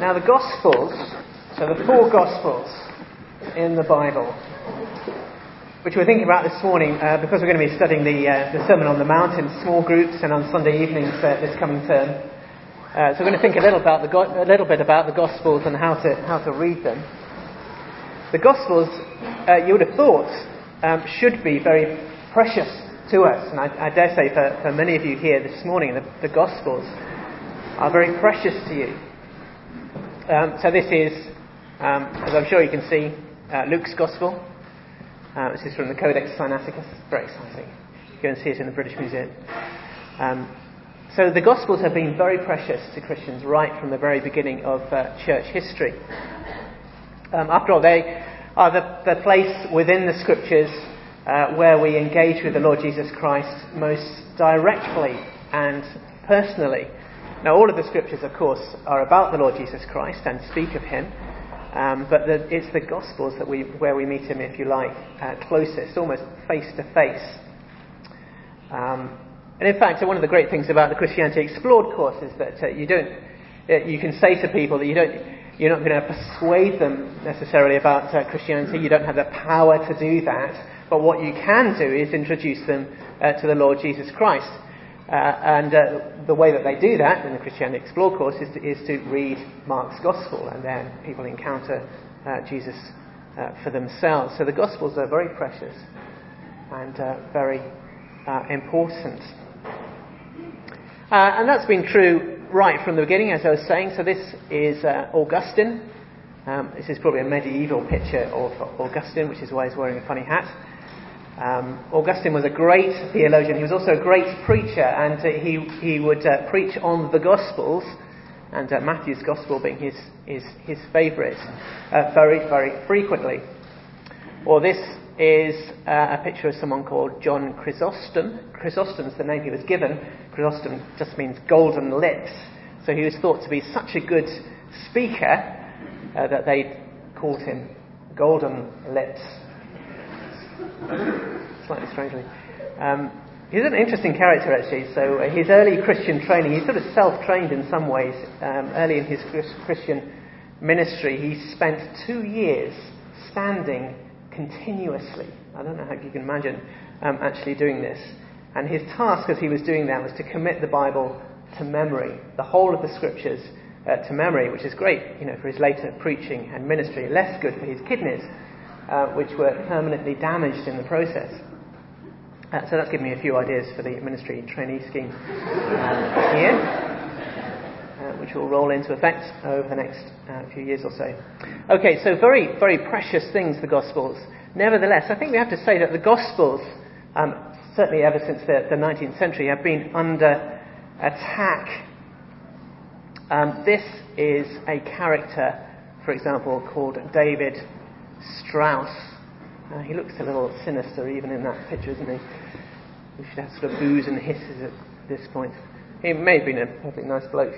Now, the Gospels, so the four Gospels in the Bible, which we're thinking about this morning uh, because we're going to be studying the, uh, the Sermon on the Mount in small groups and on Sunday evenings uh, this coming term. Uh, so we're going to think a little, about the go- a little bit about the Gospels and how to, how to read them. The Gospels, uh, you would have thought, um, should be very precious to us. And I, I dare say for, for many of you here this morning, the, the Gospels are very precious to you. Um, so this is, um, as I'm sure you can see, uh, Luke's Gospel. Uh, this is from the Codex Sinaiticus. Very exciting. Go and see it in the British Museum. Um, so the Gospels have been very precious to Christians right from the very beginning of uh, church history. Um, after all, they are the, the, place within the Scriptures uh, where we engage with the Lord Jesus Christ most directly and personally. Now, all of the scriptures, of course, are about the Lord Jesus Christ and speak of him, um, but the, it's the Gospels that we, where we meet him, if you like, uh, closest, almost face to face. And in fact, one of the great things about the Christianity Explored course is that uh, you don't, uh, you can say to people that you don't, you're not going to persuade them necessarily about uh, Christianity. You don't have the power to do that. But what you can do is introduce them uh, to the Lord Jesus Christ. Uh, and uh, the way that they do that in the Christianity Explore course is to, is to read Mark's Gospel, and then people encounter uh, Jesus uh, for themselves. So the Gospels are very precious and uh, very uh, important. and that's been true right from the beginning, as I was saying. So this is Augustine. Um, this is probably a medieval picture of Augustine, which is why he's wearing a funny hat. Um, Augustine was a great theologian. He was also a great preacher, and uh, he, he would uh, preach on the Gospels, and uh, Matthew's Gospel being his, his, his favourite, uh, very, very frequently. Or this is uh, a picture of someone called John Chrysostom. Chrysostom is the name he was given. Chrysostom just means golden lips. So he was thought to be such a good speaker uh, that they called him Golden Lips slightly strangely. Um, he's an interesting character, actually. So, uh, his early Christian training, he's sort of self trained in some ways. Um, early in his Christian ministry, he spent two years standing continuously. I don't know how you can imagine um, actually doing this. And his task as he was doing that was to commit the Bible to memory, the whole of the scriptures uh, to memory, which is great, you know, for his later preaching and ministry. Less good for his kidneys, uh, which were permanently damaged in the process. Uh, so that's given me a few ideas for the ministry trainee scheme uh, here, uh, which will roll into effect over the next uh, few years or so. Okay, so very, very precious things, the Gospels. Nevertheless, I think we have to say that the Gospels, um, certainly ever since the, the, 19th century, have been under attack. Um, this is a character, for example, called David Strauss. Uh, he looks a little sinister even in that picture, doesn't he? We should have sort of boos and hisses at this point. He may have been a perfectly nice bloke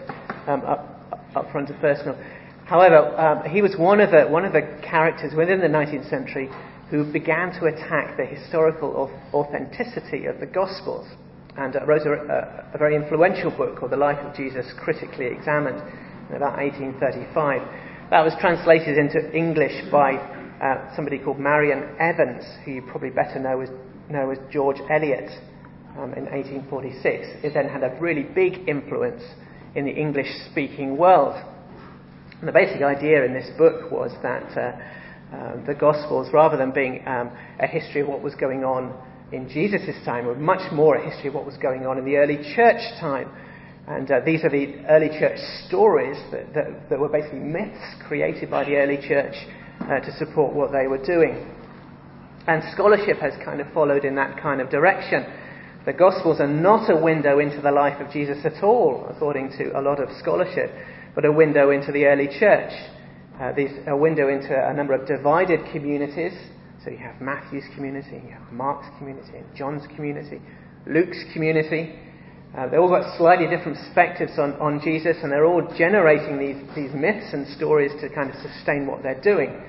um, up, up front of personal. However, um, he was one of, the, one of the characters within the 19th century who began to attack the historical authenticity of the Gospels and uh, wrote a, a, a, very influential book called The Life of Jesus Critically Examined in about 1835. That was translated into English by uh, somebody called Marian Evans, who you probably better know as, know as George Eliot um, in 1846. It then had a really big influence in the English speaking world. And the basic idea in this book was that uh, uh, the Gospels, rather than being um, a history of what was going on in Jesus' time, were much more a history of what was going on in the early church time. And uh, these are the early church stories that, that, that, were basically myths created by the early church uh, to support what they were doing. And scholarship has kind of followed in that kind of direction. The Gospels are not a window into the life of Jesus at all, according to a lot of scholarship, but a window into the early church. Uh, these, a window into a number of divided communities. So you have Matthew's community, you have Mark's community, and John's community, Luke's community. Uh, they've all got slightly different perspectives on, on Jesus, and they're all generating these, these myths and stories to kind of sustain what they're doing.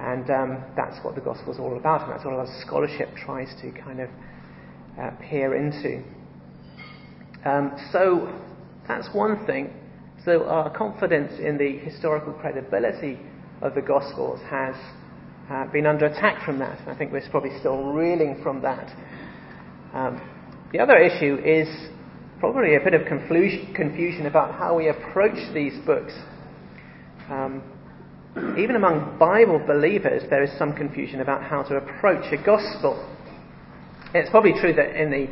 And um, that's what the gospel is all about, and that's what of scholarship tries to kind of uh, peer into. Um, so that's one thing. So our confidence in the historical credibility of the Gospels has uh, been under attack from that. I think we're probably still reeling from that. Um, the other issue is probably a bit of confusion about how we approach these books. Um, even among Bible believers, there is some confusion about how to approach a gospel. It's probably true that in the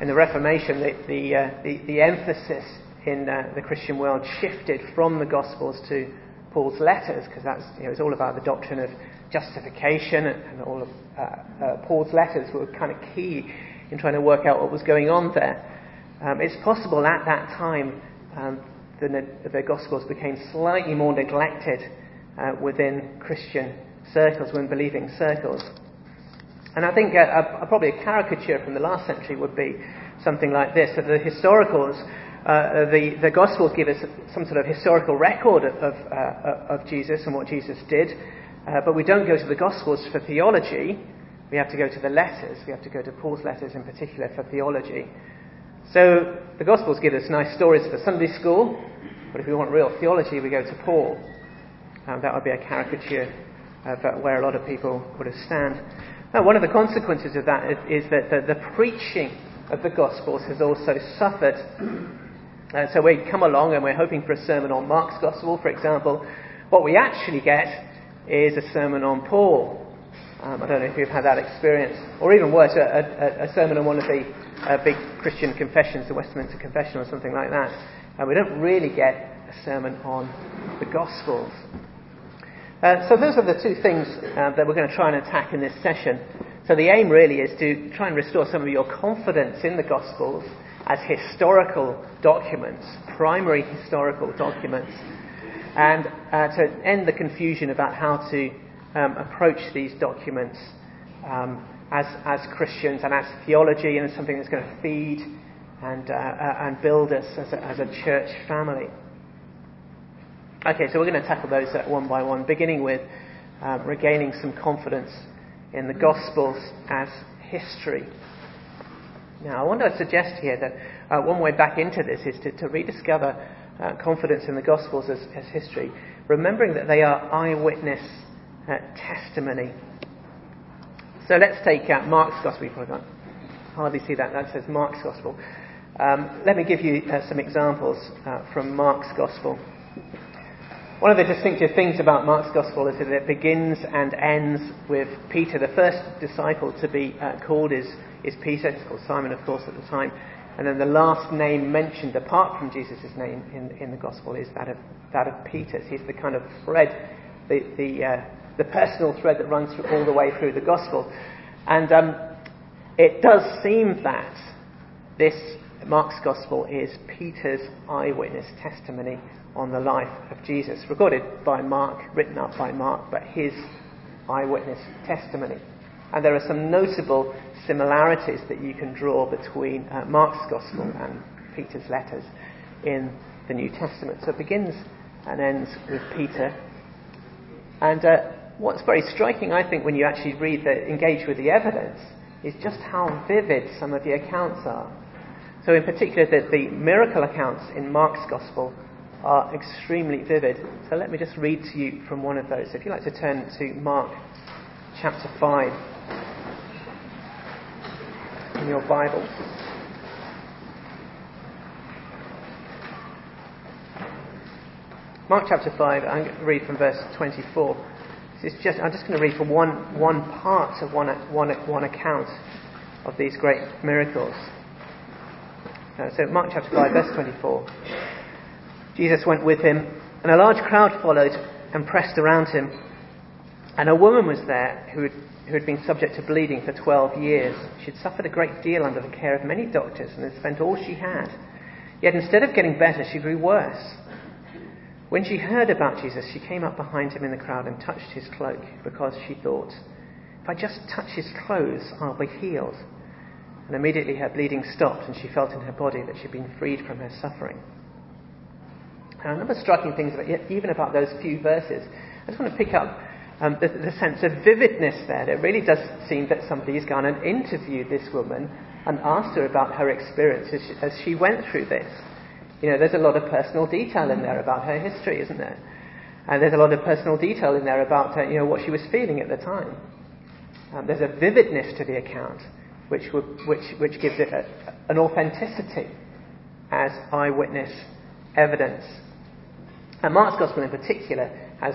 in the Reformation, the the, uh, the, the, emphasis in uh, the Christian world shifted from the Gospels to Paul's letters, because that's you know, it's all about the doctrine of justification, and, all of uh, uh, Paul's letters were kind of key in trying to work out what was going on there. Um, it's possible at that time um, the, the Gospels became slightly more neglected uh, within Christian circles, within believing circles. And I think a, a, probably a caricature from the last century would be something like this that the historicals, uh, the, the Gospels give us some sort of historical record of, uh, of Jesus and what Jesus did, uh, but we don't go to the Gospels for theology. We have to go to the letters. We have to go to Paul's letters in particular for theology. So the Gospels give us nice stories for Sunday school, but if we want real theology, we go to Paul. Um, that would be a caricature of uh, where a lot of people would stand. Now, one of the consequences of that is, is that the, the, preaching of the Gospels has also suffered. Uh, so we come along and we're hoping for a sermon on Mark's Gospel, for example. What we actually get is a sermon on Paul. Um, I don't know if you've had that experience. Or even worse, a, a, a sermon on one of the uh, big Christian confessions, the Westminster Confession or something like that. And we don't really get a sermon on the Gospels. Uh, so those are the two things uh, that we're going to try and attack in this session. So the aim really is to try and restore some of your confidence in the Gospels as historical documents, primary historical documents, and uh, to end the confusion about how to um, approach these documents um, as, as Christians and as theology and as something that's going to feed and, uh, uh, and build us as a, as a church family. Okay, so we're going to tackle those uh, one by one, beginning with um, regaining some confidence in the Gospels as history. Now, I want to suggest here that uh, one way back into this is to, to rediscover uh, confidence in the Gospels as, as, history, remembering that they are eyewitness uh, testimony. So let's take uh, Mark's Gospel. I can't hardly see that. That says Mark's Gospel. Um, let me give you uh, some examples from Mark's Gospel. One of the distinctive things about Mark's Gospel is that it begins and ends with Peter. The first disciple to be uh, called is, is Peter. It's called Simon, of course, at the time. And then the last name mentioned, apart from Jesus' name in, in the Gospel, is that of, that of Peter's. He's the kind of thread, the, the, uh, the personal thread that runs through, all the way through the Gospel. And um, it does seem that this Mark's Gospel is Peter's eyewitness testimony on the life of Jesus, recorded by Mark, written up by Mark, but his eyewitness testimony. And there are some notable similarities that you can draw between uh, Mark's Gospel and Peter's letters in the New Testament. So it begins and ends with Peter. And uh, what's very striking, I think, when you actually read the, engage with the evidence, is just how vivid some of the accounts are. So, in particular, the, the miracle accounts in Mark's Gospel are extremely vivid. So, let me just read to you from one of those. If you'd like to turn to Mark chapter 5 in your Bible. Mark chapter 5, I'm going to read from verse 24. This just, I'm just going to read from one, one part of one, one, one account of these great miracles. Uh, so, Mark chapter 5, verse 24. Jesus went with him, and a large crowd followed and pressed around him. And a woman was there who had who had been subject to bleeding for 12 years. She had suffered a great deal under the care of many doctors and had spent all she had. Yet instead of getting better, she grew worse. When she heard about Jesus, she came up behind him in the crowd and touched his cloak because she thought, if I just touch his clothes, I'll be healed. And immediately her bleeding stopped and she felt in her body that she'd been freed from her suffering. A number of striking things about, even about those few verses. I just want to pick up um, the, the, sense of vividness there. It really does seem that somebody has gone and interviewed this woman and asked her about her experience as she, as she went through this. You know, there's a lot of personal detail in there about her history, isn't there? And there's a lot of personal detail in there about, you know, what she was feeling at the time. Um, there's a vividness to the account which, which, which gives it a, an authenticity as eyewitness evidence. And Mark's Gospel in particular has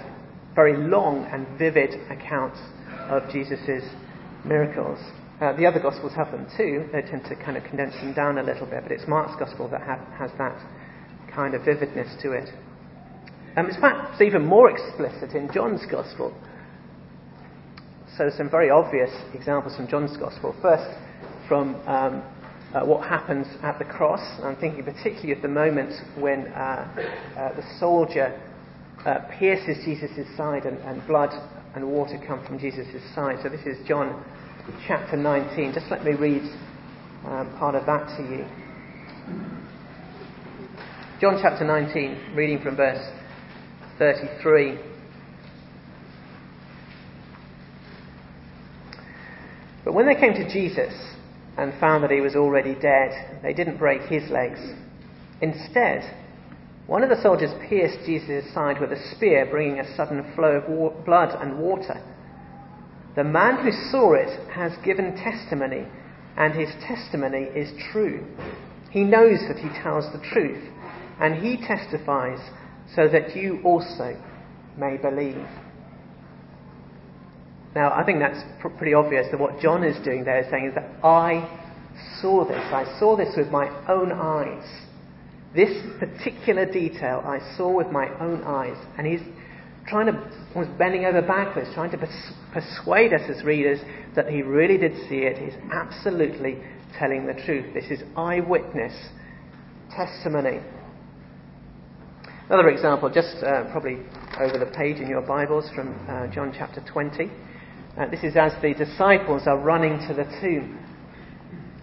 very long and vivid accounts of Jesus' miracles. Uh, the other Gospels have them too. They tend to kind of condense them down a little bit, but it's Mark's Gospel that have, has that kind of vividness to it. Um, it's perhaps even more explicit in John's Gospel. So, some very obvious examples from John's Gospel. First, from um, uh, what happens at the cross. I'm thinking particularly of the moment when uh, uh, the soldier uh, pierces Jesus' side and, and blood and water come from Jesus' side. So, this is John chapter 19. Just let me read um, part of that to you. John chapter 19, reading from verse 33. But when they came to Jesus and found that he was already dead, they didn't break his legs. Instead, one of the soldiers pierced Jesus' side with a spear, bringing a sudden flow of wa- blood and water. The man who saw it has given testimony, and his testimony is true. He knows that he tells the truth, and he testifies so that you also may believe. Now, I think that's pr- pretty obvious that what John is doing there is saying is that I saw this. I saw this with my own eyes. This particular detail I saw with my own eyes. And he's trying to, was bending over backwards, trying to pers- persuade us as readers that he really did see it. He's absolutely telling the truth. This is eyewitness testimony. Another example, just uh, probably over the page in your Bibles from uh, John chapter 20. Uh, this is as the disciples are running to the tomb.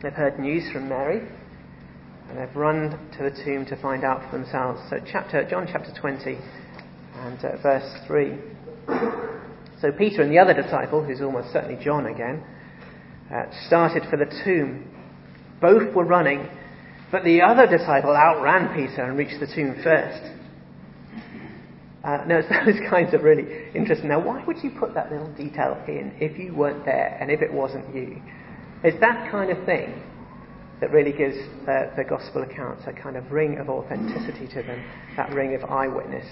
They've heard news from Mary, and they've run to the tomb to find out for themselves. So, chapter, John chapter 20, and uh, verse 3. So Peter and the other disciple, who's almost certainly John again, uh, started for the tomb. Both were running, but the other disciple outran Peter and reached the tomb first. Uh, now, it's those kinds of really interesting. Now, why would you put that little detail in if you weren't there and if it wasn't you? It's that kind of thing that really gives uh, the gospel accounts a kind of ring of authenticity to them, that ring of eyewitness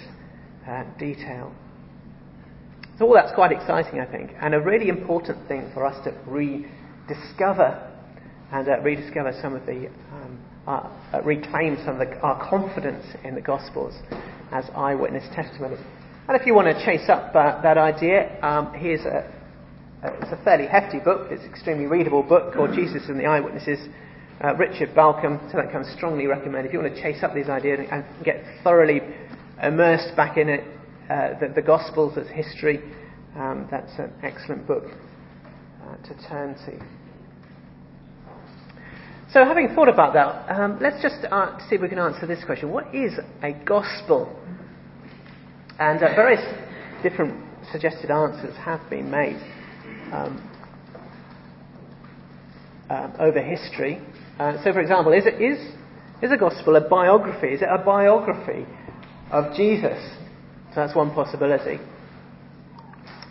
uh, detail. So, all that's quite exciting, I think, and a really important thing for us to rediscover and uh, rediscover some of the, um, uh, reclaim some of the, our confidence in the Gospels as eyewitness testimony. And if you want to chase up uh, that idea, um, here's a, it's a fairly hefty book. It's an extremely readable book called Jesus and the Eyewitnesses. Uh, Richard Bauckham, so that can strongly recommend. If you want to chase up these ideas and get thoroughly immersed back in it, uh, the, the, Gospels as history. Um, that's an excellent book uh, to turn to. So, having thought about that, um, let's just uh, see if we can answer this question: What is a gospel? And uh, various different suggested answers have been made um, um over history. Uh, so, for example, is, it, is, is a gospel a biography? Is it a biography of Jesus. So that's one possibility.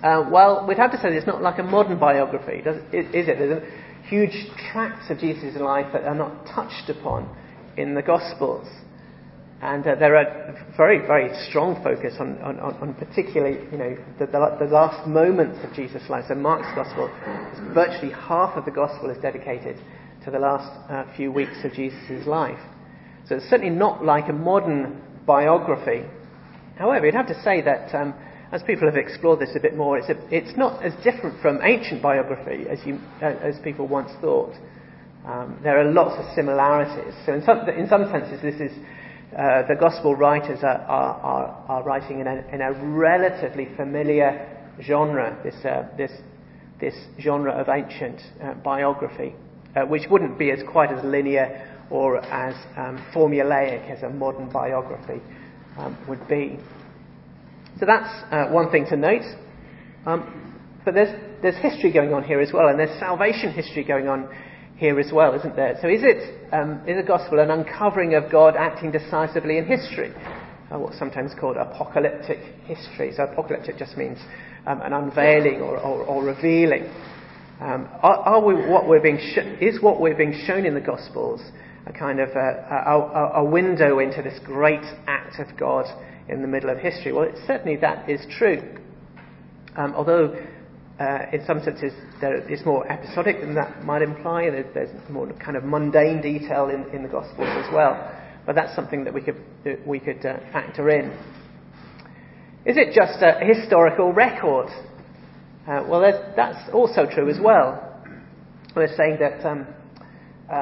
Uh, well, we'd have to say it's not like a modern biography, does, is, it? There's huge tracts of Jesus' life that are not touched upon in the Gospels. And uh, there are very, very strong focus on, on, on particularly, you know, the, the, the, last moments of Jesus' life. So Mark's Gospel, virtually half of the Gospel is dedicated to the last uh, few weeks of Jesus' life. So it's certainly not like a modern biography. However, you'd have to say that um, as people have explored this a bit more, it's, a, it's not as different from ancient biography as, you, uh, as people once thought. Um, there are lots of similarities. So, in some, in some senses, this is uh, the gospel writers are, are, are, are writing in a, in a, relatively familiar genre, this, uh, this, this genre of ancient uh, biography, uh, which wouldn't be as quite as linear or as um, formulaic as a modern biography um, would be. So that's uh, one thing to note. Um, but there's, there's history going on here as well, and there's salvation history going on here as well, isn't there? So is it um, the gospel an uncovering of God acting decisively in history? Uh, what's sometimes called apocalyptic history. So apocalyptic just means um, an unveiling or, or, or revealing. Um, are, are, we what we're being sh- is what we're being shown in the Gospels a kind of a, a, a, window into this great act of God in the middle of history? Well, certainly that is true. Um, although uh, in some senses it's more episodic than that might imply, and there's more kind of mundane detail in, in the Gospels as well. But that's something that we could that we could uh, factor in. Is it just a historical record? Uh, well, that's also true as well. We're saying that um, uh,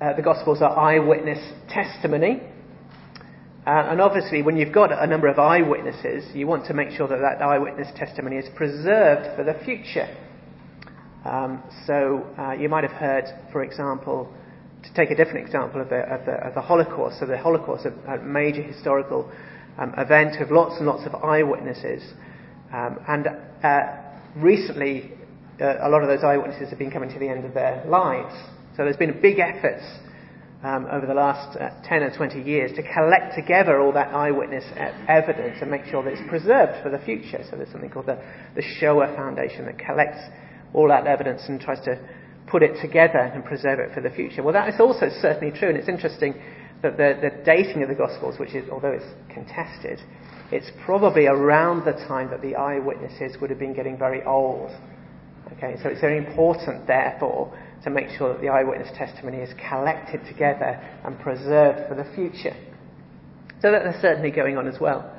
uh, the Gospels are eyewitness testimony. Uh, and obviously, when you've got a number of eyewitnesses, you want to make sure that that eyewitness testimony is preserved for the future. Um, so uh, you might have heard, for example, to take a different example of the, of the, of the Holocaust. So the Holocaust, a, major historical um, event with lots and lots of eyewitnesses. Um, and uh, recently, uh, a lot of those eyewitnesses have been coming to the end of their lives. So there's been big efforts um, over the last uh, 10 or 20 years to collect together all that eyewitness evidence and make sure that it's preserved for the future. So there's something called the, the Shoah Foundation that collects all that evidence and tries to put it together and preserve it for the future. Well, that is also certainly true, and it's interesting that the, the dating of the Gospels, which is, although it's contested, it's probably around the time that the eyewitnesses would have been getting very old. Okay, so it's very important, therefore, to make sure that the eyewitness testimony is collected together and preserved for the future. So that that's certainly going on as well.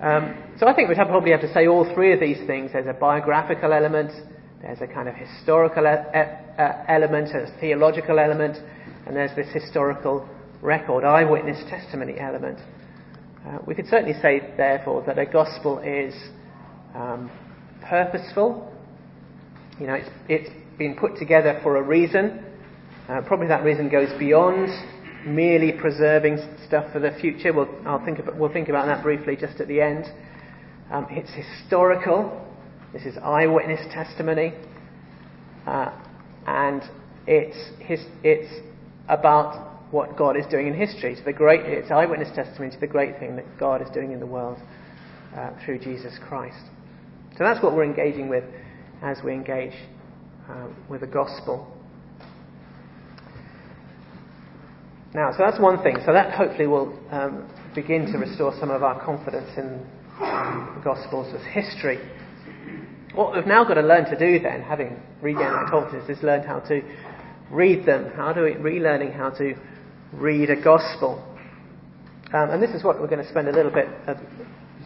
Um, so I think we'd have, probably have to say all three of these things. There's a biographical element, there's a kind of historical e- e- element, a theological element, and there's this historical record, eyewitness testimony element. Uh, we could certainly say, therefore, that a gospel is um, purposeful. You know, it's, it's been put together for a reason. Uh, probably that reason goes beyond merely preserving stuff for the future. We'll, I'll think about, we'll think about that briefly just at the end. Um, it's historical. This is eyewitness testimony. Uh, and it's, his, it's about what God is doing in history, to the great, it's eyewitness testimony to the great thing that God is doing in the world uh, through Jesus Christ. So that's what we're engaging with as we engage uh, with the gospel. Now, so that's one thing. So that hopefully will um, begin to restore some of our confidence in um, the Gospels as history. What we've now got to learn to do then, having regained our confidence, is learn how to read them. How do we, relearning how to read a gospel. Um, and this is what we're going to spend a little bit of,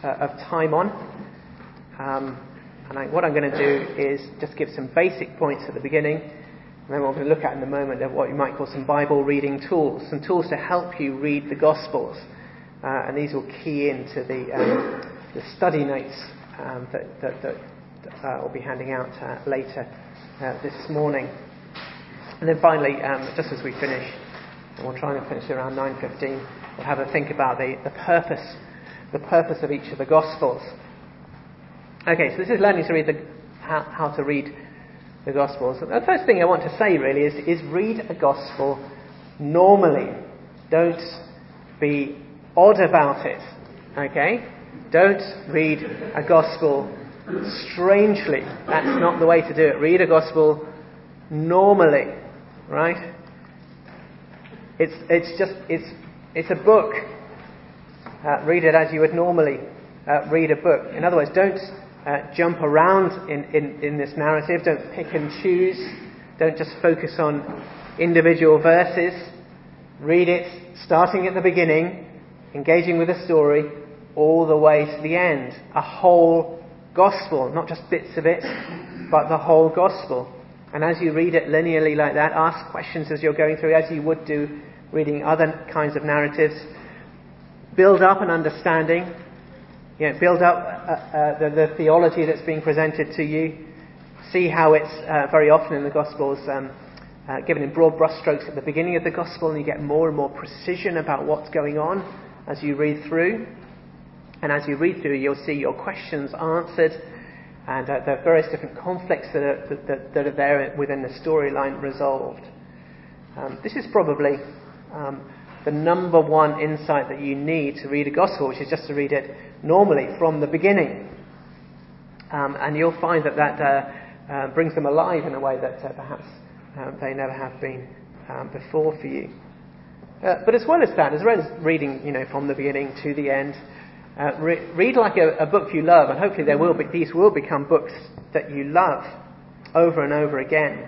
uh, of time on. Um, and I, what I'm going to do is just give some basic points at the beginning, and then we're going to look at in a moment of what you might call some Bible reading tools, some tools to help you read the Gospels. Uh, and these will key into the, um, the study notes um, that, that, that uh, we'll be handing out uh, later uh, this morning. And then finally, um, just as we finish, and we'll try and finish around 9.15. We'll have a think about the, the purpose, the purpose of each of the Gospels. Okay, so this is learning to read the, how, how to read the Gospels. The first thing I want to say really is, is read a Gospel normally. Don't be odd about it. Okay? Don't read a Gospel strangely. That's not the way to do it. Read a Gospel normally. Right? It's, it's just, it's, it's a book. Uh, read it as you would normally uh, read a book. In other words, don't uh, jump around in, in, in this narrative. Don't pick and choose. Don't just focus on individual verses. Read it starting at the beginning, engaging with the story, all the way to the end. A whole gospel, not just bits of it, but the whole gospel. And as you read it linearly like that, ask questions as you're going through, as you would do reading other kinds of narratives, build up an understanding, you know, build up uh, uh, the, the, theology that's being presented to you, see how it's uh, very often in the Gospels um, uh, given in broad brushstrokes at the beginning of the Gospel, and you get more and more precision about what's going on as you read through. And as you read through, you'll see your questions answered, and uh, are various different conflicts that are, that, that are there within the storyline resolved. Um, this is probably um, the number one insight that you need to read a gospel, which is just to read it normally from the beginning. Um, and you'll find that that uh, uh, brings them alive in a way that uh, perhaps um, they never have been um, before for you. Uh, but as well as that, as well as reading, you know, from the beginning to the end, uh, re- read like a, a, book you love, and hopefully there will be, these will become books that you love over and over again.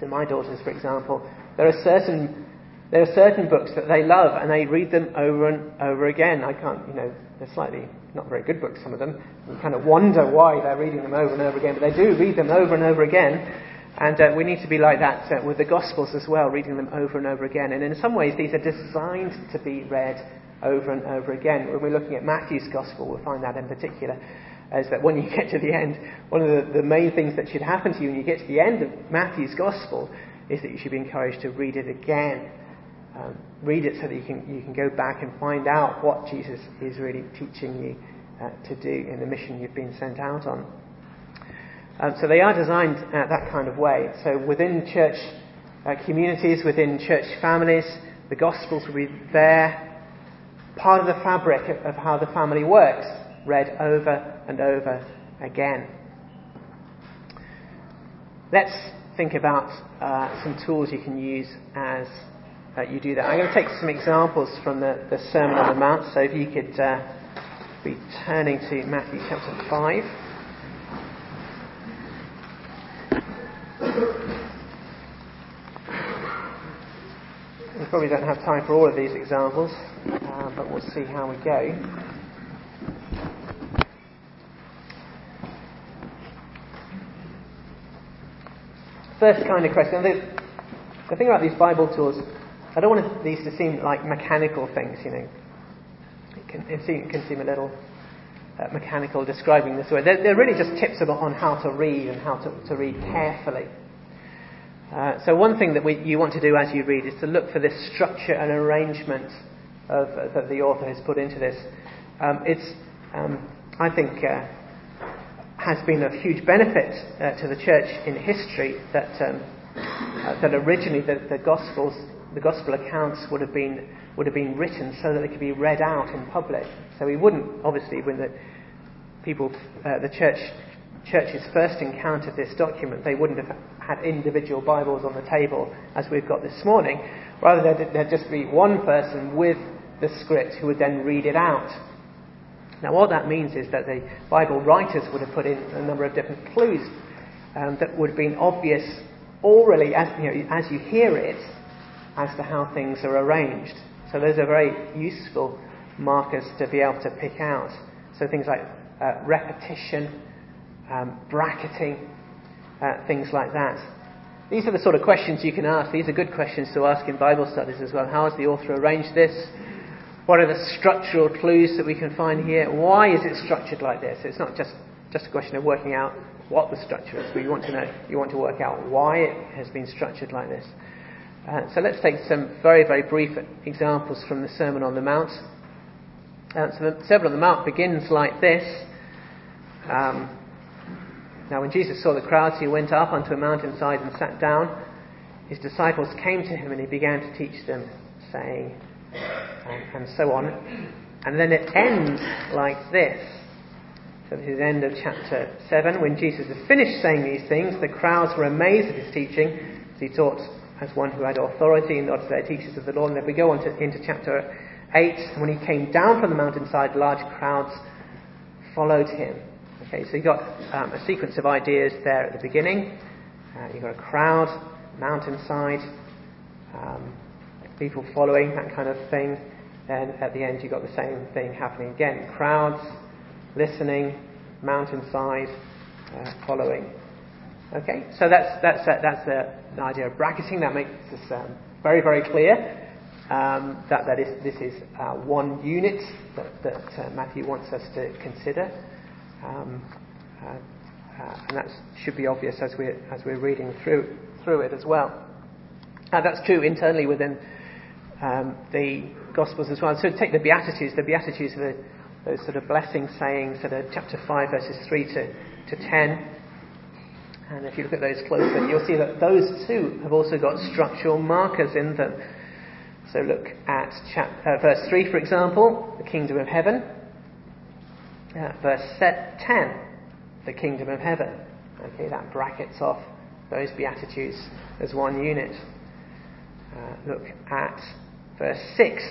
So my daughters, for example, there are certain there are certain books that they love, and they read them over and over again. I can't, you know, they're slightly not very good books, some of them. You kind of wonder why they're reading them over and over again, but they do read them over and over again. And uh, we need to be like that uh, with the Gospels as well, reading them over and over again. And in some ways, these are designed to be read over and over again. When we're looking at Matthew's Gospel, we'll find that in particular, is that when you get to the end, one of the, the main things that should happen to you when you get to the end of Matthew's Gospel is that you should be encouraged to read it again um, read it so that you can, you can go back and find out what Jesus is really teaching you uh, to do in the mission you've been sent out on. Um, so they are designed uh, that kind of way. So within church uh, communities, within church families, the Gospels will be there, part of the fabric of, of how the family works, read over and over again. Let's think about uh, some tools you can use as uh, you do that. I'm going to take some examples from the, the Sermon on the Mount. So if you could uh, be turning to Matthew chapter 5. We probably don't have time for all of these examples, uh, but we'll see how we go. First kind of question. The, the thing about these Bible tools I don't want these to seem like mechanical things, you know. It can, it seem, it can seem a little uh, mechanical describing this way. They're, they're, really just tips on how to read and how to, to read carefully. Uh, so one thing that we, you want to do as you read is to look for this structure and arrangement of, uh, that the author has put into this. Um, it's, um, I think, uh, has been of huge benefit uh, to the church in history that um, uh, that originally the, the Gospels the gospel accounts would have been would have been written so that they could be read out in public. So we wouldn't, obviously, when the people, uh, the church churches first encountered this document, they wouldn't have had individual Bibles on the table as we've got this morning. Rather, there'd, there'd just be one person with the script who would then read it out. Now, what that means is that the Bible writers would have put in a number of different clues um, that would have been obvious orally as you, know, as you hear it, as to how things are arranged. So those are very useful markers to be able to pick out. So things like uh, repetition, um, bracketing, uh, things like that. These are the sort of questions you can ask. These are good questions to ask in Bible studies as well. How has the author arranged this? What are the structural clues that we can find here? Why is it structured like this? It's not just, just a question of working out what the structure is, but you want to know, you want to work out why it has been structured like this. Uh, so let's take some very, very brief examples from the Sermon on the Mount. Uh, so the Sermon on the Mount begins like this. Um, now, when Jesus saw the crowds, he went up onto a mountainside and sat down. His disciples came to him and he began to teach them, saying, and, and so on. And then it ends like this. So this is the end of chapter 7. When Jesus had finished saying these things, the crowds were amazed at his teaching as he taught as one who had authority and not their teachers of the law. And then we go on to, into chapter 8, when he came down from the mountainside, large crowds followed him. Okay, so you've got um, a sequence of ideas there at the beginning. Uh, you've got a crowd, mountainside, um, people following, that kind of thing. And at the end, you've got the same thing happening again. Crowds, listening, mountainside, uh, following. Okay, so that's, that's, uh, that's the, the, idea of bracketing. That makes this um, very, very clear um, that, that is, this is uh, one unit that, that uh, Matthew wants us to consider. Um, uh, uh, and that should be obvious as we're, as we're reading through, through it as well. that's true internally within um, the Gospels as well. So take the Beatitudes. The Beatitudes are the, those sort of blessing sayings that are chapter 5, verses 3 to, to 10. And if you look at those closer, you'll see that those two have also got structural markers in them. So look at uh, verse 3, for example, the kingdom of heaven. Uh, verse 10, the kingdom of heaven. Okay, that brackets off those beatitudes as one unit. Uh, look at verse 6,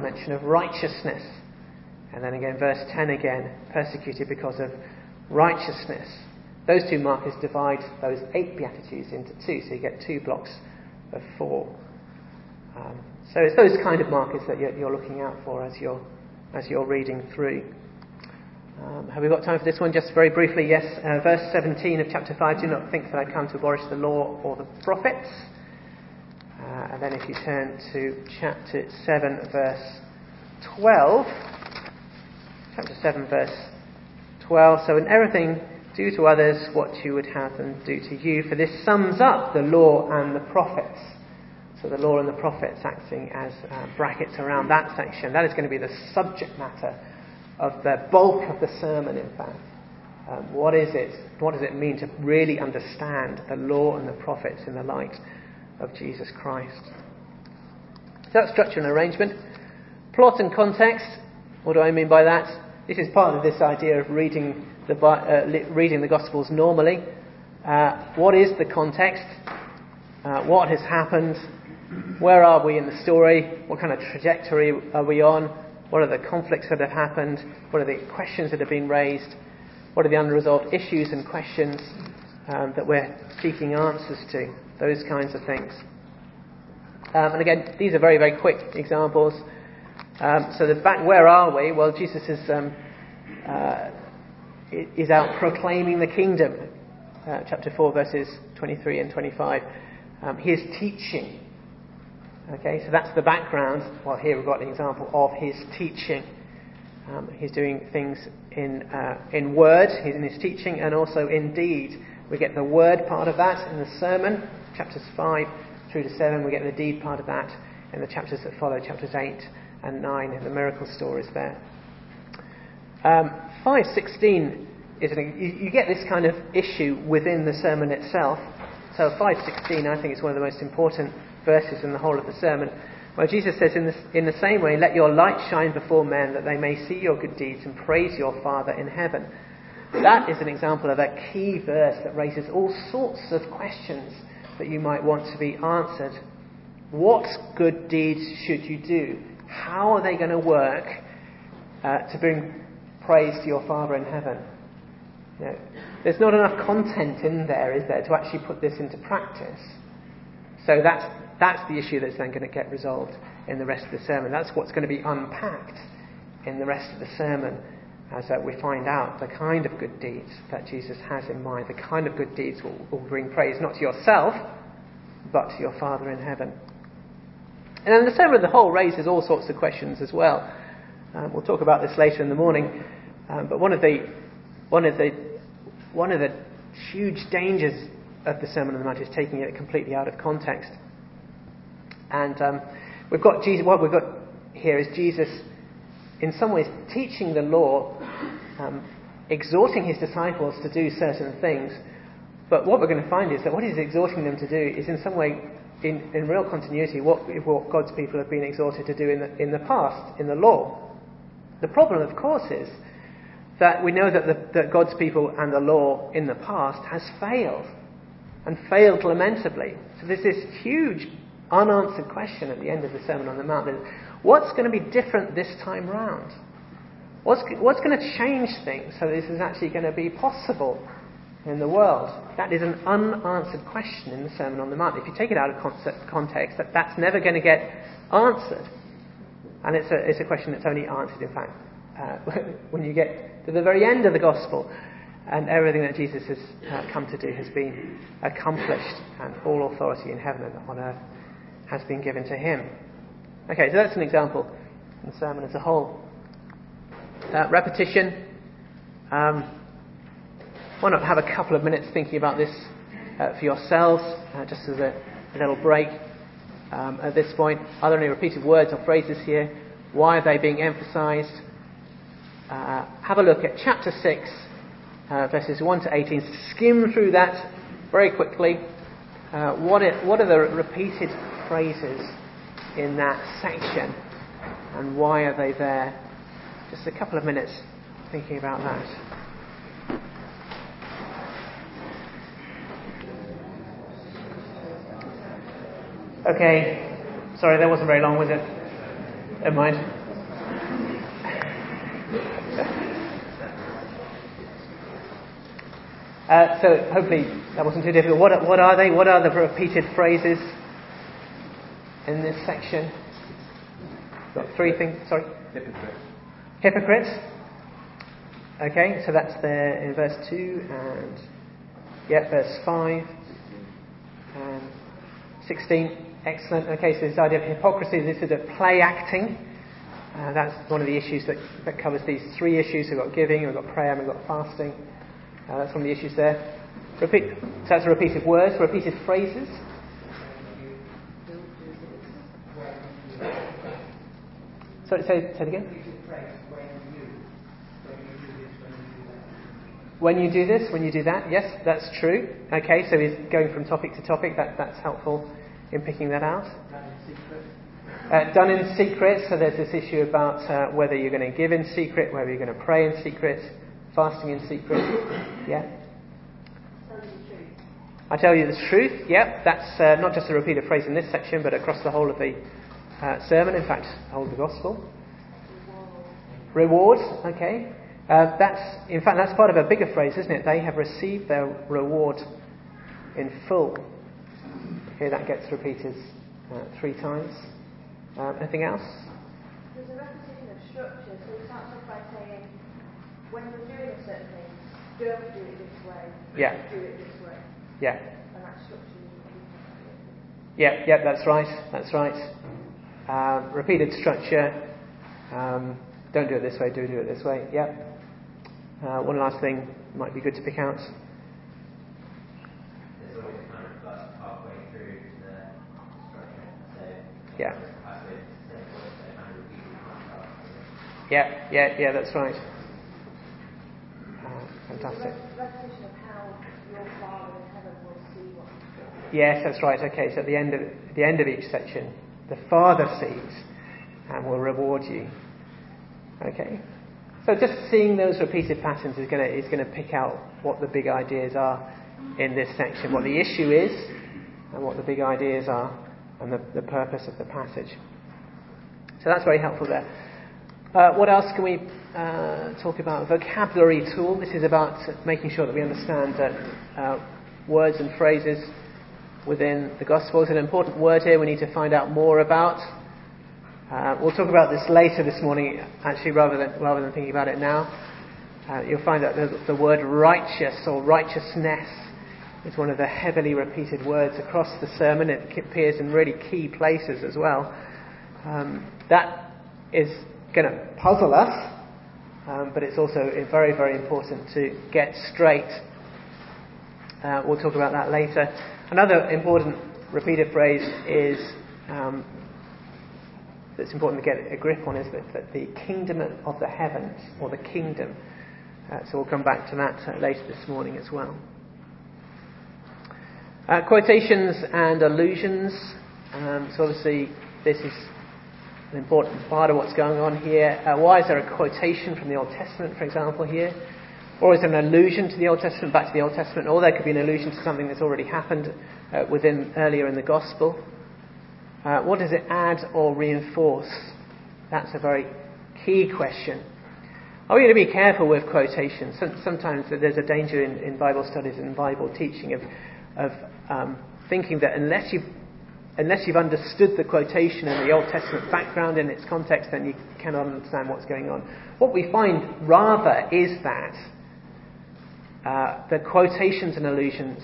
mention of righteousness. And then again, verse 10 again, persecuted because of righteousness. Those two markers divide those eight beatitudes into two, so you get two blocks of four. Um, so it's those kind of markers that you're, you're, looking out for as you're, as you're reading through. Um, have we got time for this one? Just very briefly, yes. Uh, verse 17 of chapter 5 Do not think that I come to abolish the law or the prophets. Uh, and then if you turn to chapter 7, verse 12. Chapter 7, verse 12. So, in everything, do to others what you would have them do to you, for this sums up the law and the prophets. So the law and the prophets acting as uh, brackets around that section. That is going to be the subject matter of the bulk of the sermon, in fact. Um, what is it? What does it mean to really understand the law and the prophets in the light of Jesus Christ? So that's structure and arrangement. Plot and context. What do I mean by that? This is part of this idea of reading the, uh, reading the Gospels normally. Uh, what is the context? Uh, what has happened? Where are we in the story? What kind of trajectory are we on? What are the conflicts that have happened? What are the questions that have been raised? What are the unresolved issues and questions um, that we're seeking answers to? Those kinds of things. Um, and again, these are very, very quick examples. Um, so the back, where are we? Well, Jesus is, um, uh, is out proclaiming the kingdom. Uh, chapter 4, verses 23 and 25. Um, he is teaching. Okay, so that's the background. Well, here we've got an example of his teaching. Um, he's doing things in, uh, in word, in his teaching, and also in deed. We get the word part of that in the sermon, chapters 5 through to 7. We get the deed part of that in the chapters that follow, chapters 8 and 9, in the miracle stories there. Um, 516 is an, you, you get this kind of issue within the sermon itself. So 516, I think, is one of the most important verses in the whole of the sermon, where Jesus says, in, this, in the same way, let your light shine before men that they may see your good deeds and praise your Father in heaven. That is an example of a key verse that raises all sorts of questions that you might want to be answered. What good deeds should you do? How are they going to work uh, to bring praise to your Father in heaven? You know, there's not enough content in there, is there, to actually put this into practice. So that's that's the issue that's then going to get resolved in the rest of the sermon. That's what's going to be unpacked in the rest of the sermon as uh, we find out the kind of good deeds that Jesus has in mind. The kind of good deeds will, will bring praise not to yourself, but to your Father in heaven. And then the sermon as the whole raises all sorts of questions as well. Um, we'll talk about this later in the morning. Um, but one of the one of the one of the huge dangers of the Sermon on the Mount is taking it completely out of context. And um, we've got Jesus, what we've got here is Jesus, in some ways, teaching the law, um, exhorting his disciples to do certain things. But what we're going to find is that what he's exhorting them to do is, in some way, in, in real continuity, what, what God's people have been exhorted to do in the, in the past, in the law. The problem, of course, is that we know that, the, that God's people and the law in the past has failed, and failed lamentably. So there's this huge unanswered question at the end of the Sermon on the Mount what's going to be different this time round? What's, what's going to change things so this is actually going to be possible in the world? That is an unanswered question in the Sermon on the Mount. If you take it out of context, that, that's never going to get answered. And it's a, it's a question that's only answered, in fact, uh, when you get to the very end of the Gospel and everything that Jesus has uh, come to do has been accomplished, and all authority in heaven and on earth has been given to him. Okay, so that's an example in the sermon as a whole. Uh, repetition. Um, why not have a couple of minutes thinking about this uh, for yourselves, uh, just as a, a little break um, at this point? Are there any repeated words or phrases here? Why are they being emphasized? uh, have a look at chapter 6, uh, verses 1 to 18. Skim through that very quickly. Uh, what, what are the repeated phrases in that section and why are they there? Just a couple of minutes thinking about that. Okay, sorry, that wasn't very long, was it? Never mind. Uh, so hopefully that wasn't too difficult. What, what are they? What are the repeated phrases in this section? Got three things. Sorry. Hypocrite. Hypocrites. Okay, so that's there in verse two and yeah, verse five and sixteen. Excellent. Okay, so this idea of hypocrisy, this is a play acting. Uh, that's one of the issues that, that covers these three issues. We've got giving, we've got prayer, and we've got fasting. Uh, that's one of the issues there. Repeat, so that's a repeated words, repeated phrases. Sorry, say, say it again. When you do this, when you do that, yes, that's true. Okay, so he's going from topic to topic. That, that's helpful in picking that out. Uh, done in secret, so there's this issue about uh, whether you're going to give in secret, whether you're going to pray in secret, fasting in secret. Yeah? I tell you the truth. Yep, that's uh, not just a repeated phrase in this section, but across the whole of the uh, sermon, in fact, the whole of the gospel. Reward, okay. Uh, that's, in fact, that's part of a bigger phrase, isn't it? They have received their reward in full. Okay, that gets repeated uh, three times. Uh, anything else? There's a repetition of structure, so it starts off by saying, when you're doing a certain thing, don't do it this way. Yeah. Do it this way. Yeah. And that structure Yeah, yeah, that's right. That's right. Uh, repeated structure. Um, don't do it this way, do do it this way. Yeah. Uh, one last thing might be good to pick out. Yeah. Yeah, yeah, yeah, that's right. Uh, fantastic. Yes, that's right. Okay, so at the end of the end of each section, the Father sees and will reward you. Okay. So just seeing those repeated patterns is going to is going to pick out what the big ideas are in this section, what the issue is, and what the big ideas are and the, the purpose of the passage. So that's very helpful there. Uh, what else can we uh, talk about? Vocabulary tool. This is about making sure that we understand uh, words and phrases within the Gospels. An important word here we need to find out more about. Uh, we'll talk about this later this morning, actually, rather than, rather than thinking about it now. Uh, you'll find that the, the word righteous or righteousness it's one of the heavily repeated words across the sermon. It appears in really key places as well. Um, that is going to puzzle us, um, but it's also very, very important to get straight. Uh, we'll talk about that later. Another important repeated phrase is um, that's important to get a grip on is that, that, the kingdom of the heavens, or the kingdom. Uh, so we'll come back to that uh, later this morning as well. Uh, quotations and allusions. Um, so obviously this is an important part of what's going on here. Uh, why is there a quotation from the Old Testament, for example, here? Or is there an allusion to the Old Testament, back to the Old Testament? Or there could be an allusion to something that's already happened uh, within earlier in the Gospel. Uh, what does it add or reinforce? That's a very key question. Are we going to be careful with quotations? Sometimes there's a danger in, in Bible studies and Bible teaching of, of um, thinking that unless you've, unless you've understood the quotation and the Old Testament background in its context, then you cannot understand what's going on. What we find rather is that uh, the quotations and allusions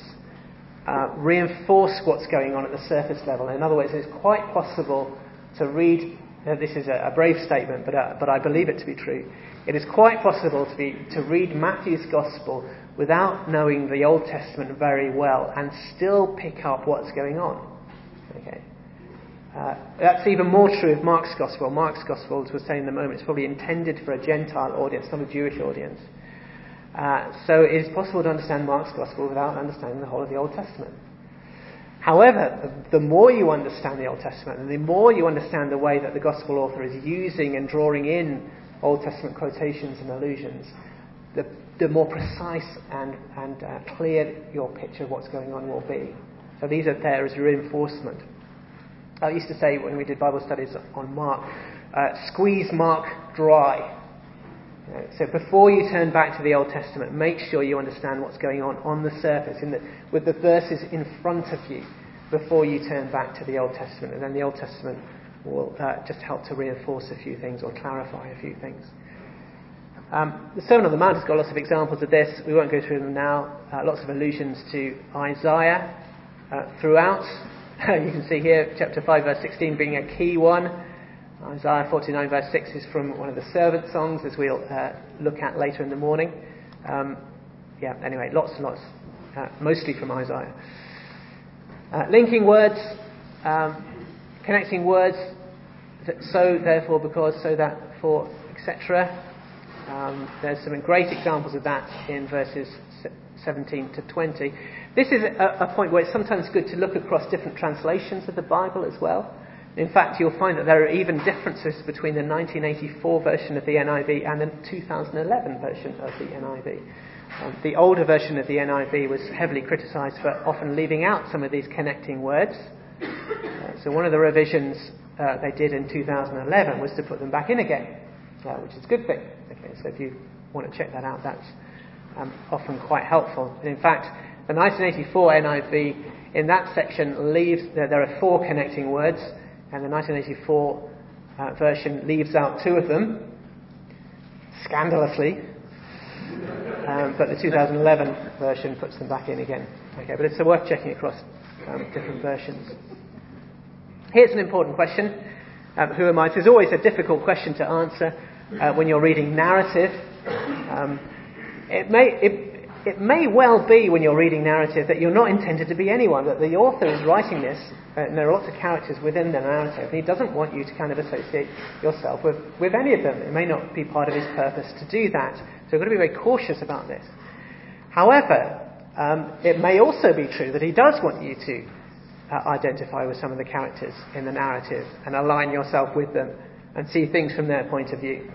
uh, reinforce what's going on at the surface level. In other words, it's quite possible to read. This is a, a, brave statement, but, uh, but I believe it to be true. It is quite possible to, be, to read Matthew's Gospel without knowing the Old Testament very well and still pick up what's going on. Okay. Uh, that's even more true of Mark's Gospel. Mark's Gospel, as we're saying in the moment, is probably intended for a Gentile audience, not a Jewish audience. Uh, so it is possible to understand Mark's Gospel without understanding the whole of the Old Testament. However, the more you understand the Old Testament, and the more you understand the way that the Gospel author is using and drawing in Old Testament quotations and allusions, the, the more precise and, and uh, clear your picture of what's going on will be. So these are there as reinforcement. I used to say when we did Bible studies on Mark, uh, squeeze Mark dry. So before you turn back to the Old Testament, make sure you understand what's going on on the surface, the, with the verses in front of you, before you turn back to the Old Testament. And then the Old Testament will uh, just help to reinforce a few things or clarify a few things. Um, the Sermon on the Mount has got lots of examples of this. We won't go through them now. Uh, lots of allusions to Isaiah uh, throughout. you can see here, chapter 5, verse 16 being a key one. Isaiah 49, verse 6 is from one of the servant songs, as we'll uh, look at later in the morning. Um, yeah, anyway, lots and lots, uh, mostly from Isaiah. Uh, linking words, um, connecting words, so, therefore, because, so that, for, etc. Um, there's some great examples of that in verses 17 to 20. This is a, a, point where it's sometimes good to look across different translations of the Bible as well. In fact, you'll find that there are even differences between the 1984 version of the NIV and the 2011 version of the NIV. Um, the older version of the NIV was heavily criticised for often leaving out some of these connecting words. Uh, so one of the revisions uh, they did in 2011 was to put them back in again, uh, which is a good thing. Okay, so if you want to check that out, that's um, often quite helpful. And in fact, the 1984 NIV in that section leaves, there are four connecting words, and the 1984 uh, version leaves out two of them, scandalously. Um, but the 2011 version puts them back in again. Okay, but it's worth checking across um, different versions. Here's an important question. Um, who am I? It's always a difficult question to answer uh, when you're reading narrative. Um, it may, it, it may well be when you're reading narrative that you're not intended to be anyone, that the author is writing this, uh, and there are lots of characters within the narrative, and he doesn't want you to kind of associate yourself with, with any of them. It may not be part of his purpose to do that. So we've got to be very cautious about this. However, um, it may also be true that he does want you to uh, identify with some of the characters in the narrative and align yourself with them and see things from their point of view.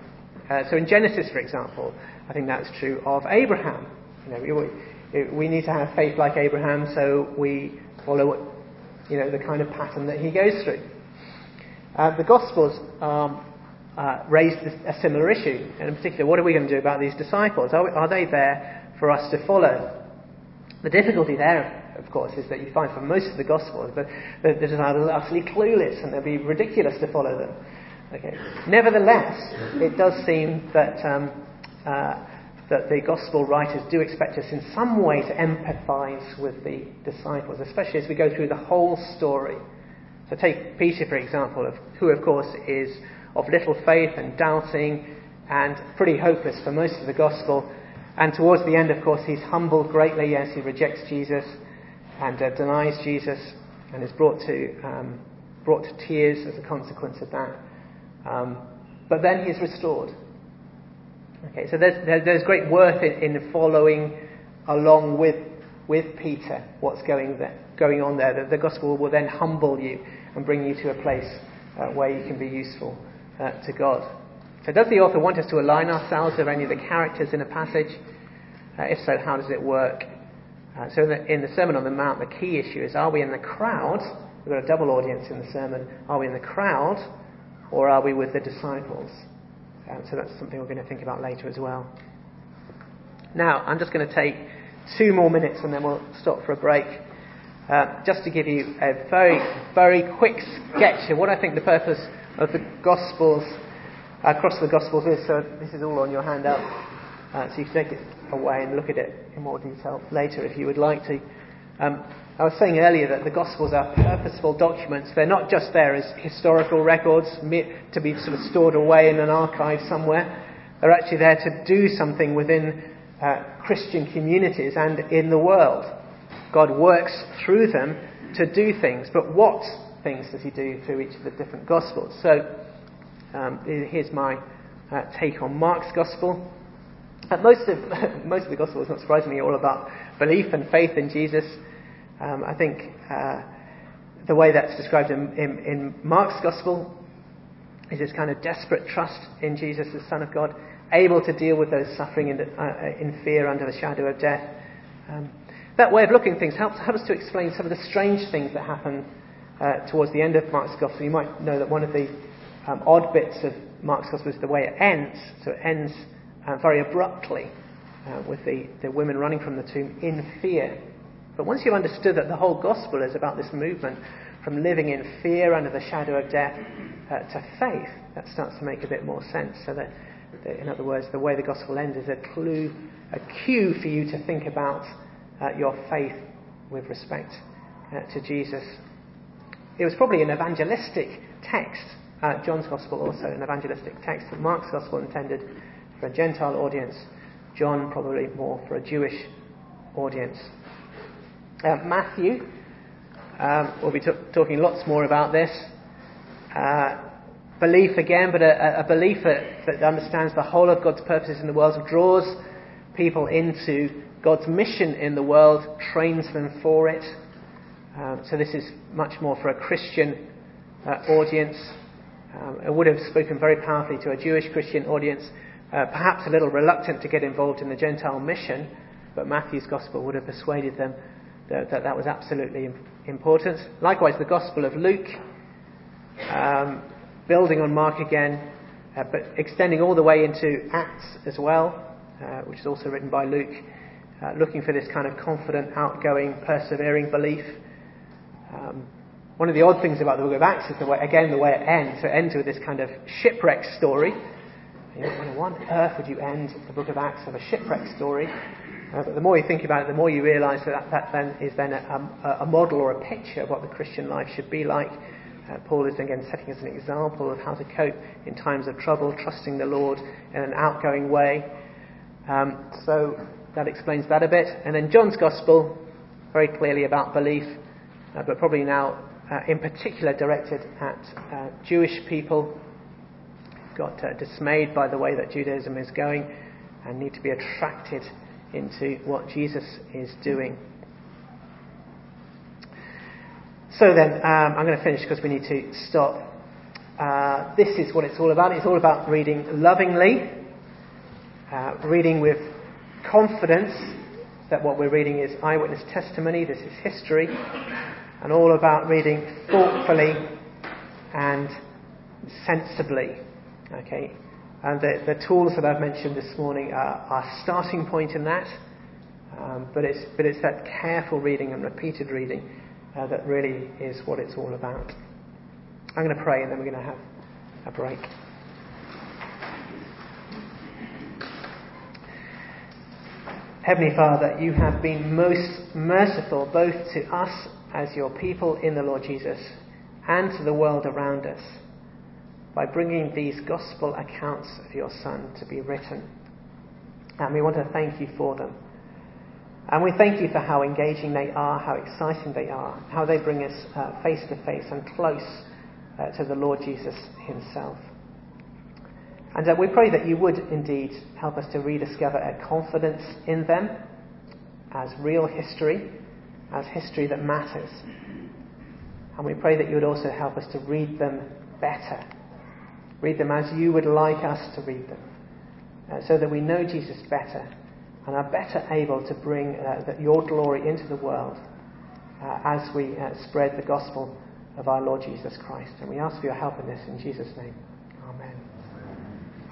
Uh, so in Genesis, for example, I think that's true of Abraham. You know, we, we need to have faith like Abraham, so we follow, you know, the kind of pattern that he goes through. Uh, the Gospels um, uh, a similar issue, and in particular, what are we going to do about these disciples? Are, are they there for us to follow? The difficulty there, of course, is that you find for most of the Gospels that they're just utterly clueless, and it'd be ridiculous to follow them. Okay. Nevertheless, it does seem that um, uh, that the gospel writers do expect us in some way to empathize with the disciples, especially as we go through the whole story. So take Peter, for example, who of course is of little faith and doubting and pretty hopeless for most of the gospel. And towards the end, of course, he's humbled greatly as he rejects Jesus and uh, denies Jesus and is brought to, um, brought to tears as a consequence of that. Um, but then he's restored. Okay, so there's, there's great worth in, in following along with, with Peter what's going, there, going on there. The, the gospel will then humble you and bring you to a place uh, where you can be useful uh, to God. So, does the author want us to align ourselves with any of the characters in a passage? Uh, if so, how does it work? Uh, so, in the, in the, Sermon on the Mount, the key issue is are we in the crowd? We've got a double audience in the sermon. Are we in the crowd or are we with the disciples? Um, so that's something we're going to think about later as well. Now, I'm just going to take two more minutes and then we'll stop for a break. Uh, just to give you a very, very quick sketch of what I think the purpose of the Gospels, uh, across the Gospels is. So this is all on your handout. Uh, so you can take it away and look at it in more detail later if you would like to. Um, I was saying earlier that the Gospels are purposeful documents. They're not just there as historical records to be sort of stored away in an archive somewhere. They're actually there to do something within uh, Christian communities and in the world. God works through them to do things. But what things does he do through each of the different Gospels. So um, here's my uh, take on Mark's Gospel. Uh, most, of, most of the Gospels, not surprisingly, are all about belief and faith in Jesus. Um, I think uh, the way that's described in, in, in Mark's Gospel is this kind of desperate trust in Jesus, the Son of God, able to deal with those suffering in, uh, in fear under the shadow of death. Um, that way of looking at things helps, helps to explain some of the strange things that happen uh, towards the end of Mark's Gospel. You might know that one of the um, odd bits of Mark's Gospel is the way it ends. So it ends uh, very abruptly uh, with the, the women running from the tomb in fear. But once you've understood that the whole Gospel is about this movement from living in fear under the shadow of death uh, to faith, that starts to make a bit more sense. So that, that, in other words, the way the Gospel ends is a clue, a cue for you to think about uh, your faith with respect uh, to Jesus. It was probably an evangelistic text. Uh, John's Gospel also an evangelistic text, but Mark's Gospel intended for a Gentile audience. John probably more for a Jewish audience. Uh, Matthew, um, we'll be t- talking lots more about this. Uh, belief again, but a, a belief that, that, understands the whole of God's purposes in the world, draws people into God's mission in the world trains them for it. Um, so this is much more for a Christian uh, audience. Um, it would have spoken very powerfully to a Jewish Christian audience, uh, perhaps a little reluctant to get involved in the Gentile mission, but Matthew's gospel would have persuaded them that that, that was absolutely important. Likewise, the gospel of Luke, um, building on Mark again, uh, but extending all the way into Acts as well, uh, which is also written by Luke uh, looking for this kind of confident, outgoing, persevering belief. Um, one of the odd things about the book of Acts is the way, again, the way it ends. So it ends with this kind of shipwreck story. You know, on earth would you end the book of Acts with a shipwreck story? Uh, but the more you think about it, the more you realise that that then is then a, a, model or a picture of what the Christian life should be like. Uh, Paul is again setting us an example of how to cope in times of trouble, trusting the Lord in an outgoing way. Um, so that explains that a bit. And then John's Gospel, very clearly about belief, uh, but probably now uh, in particular directed at uh, Jewish people, got uh, dismayed by the way that Judaism is going and need to be attracted into what Jesus is doing. So then, um, I'm going to finish because we need to stop. Uh, this is what it's all about. It's all about reading lovingly, uh, reading with confidence that what we're reading is eyewitness testimony, this is history, and all about reading thoughtfully and sensibly. Okay? And the, the tools that I've mentioned this morning are our starting point in that, um, but, it's, but it's that careful reading and repeated reading uh, that really is what it's all about. I'm going to pray and then we're going to have a break. Heavenly Father, you have been most merciful both to us as your people in the Lord Jesus and to the world around us by bringing these gospel accounts of your Son to be written. And we want to thank you for them. And we thank you for how engaging they are, how exciting they are, how they bring us face to face and close uh, to the Lord Jesus himself. And uh, we pray that you would indeed help us to rediscover a confidence in them as real history, as history that matters. And we pray that you would also help us to read them better. Read them as you would like us to read them. Uh, so that we know Jesus better and are better able to bring uh, your glory into the world uh, as we uh, spread the gospel of our Lord Jesus Christ. And we ask for your help in this in Jesus' name.